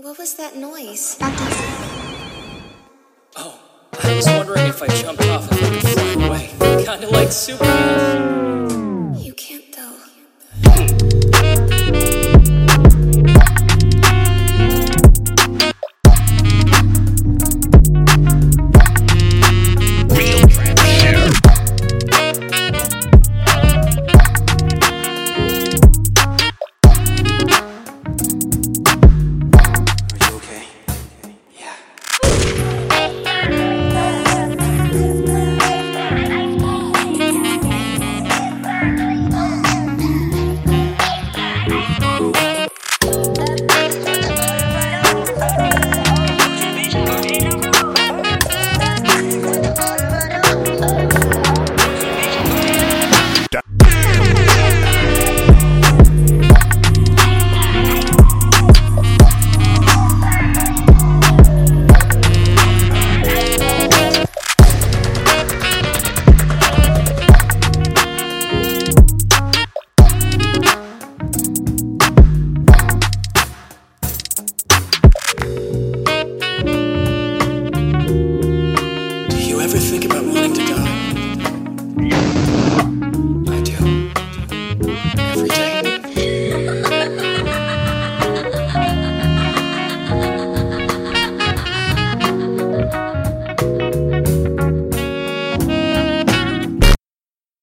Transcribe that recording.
What was that noise? Oh, I was wondering if I jumped off and fly away. Kinda like Superman. ever think about wanting to God?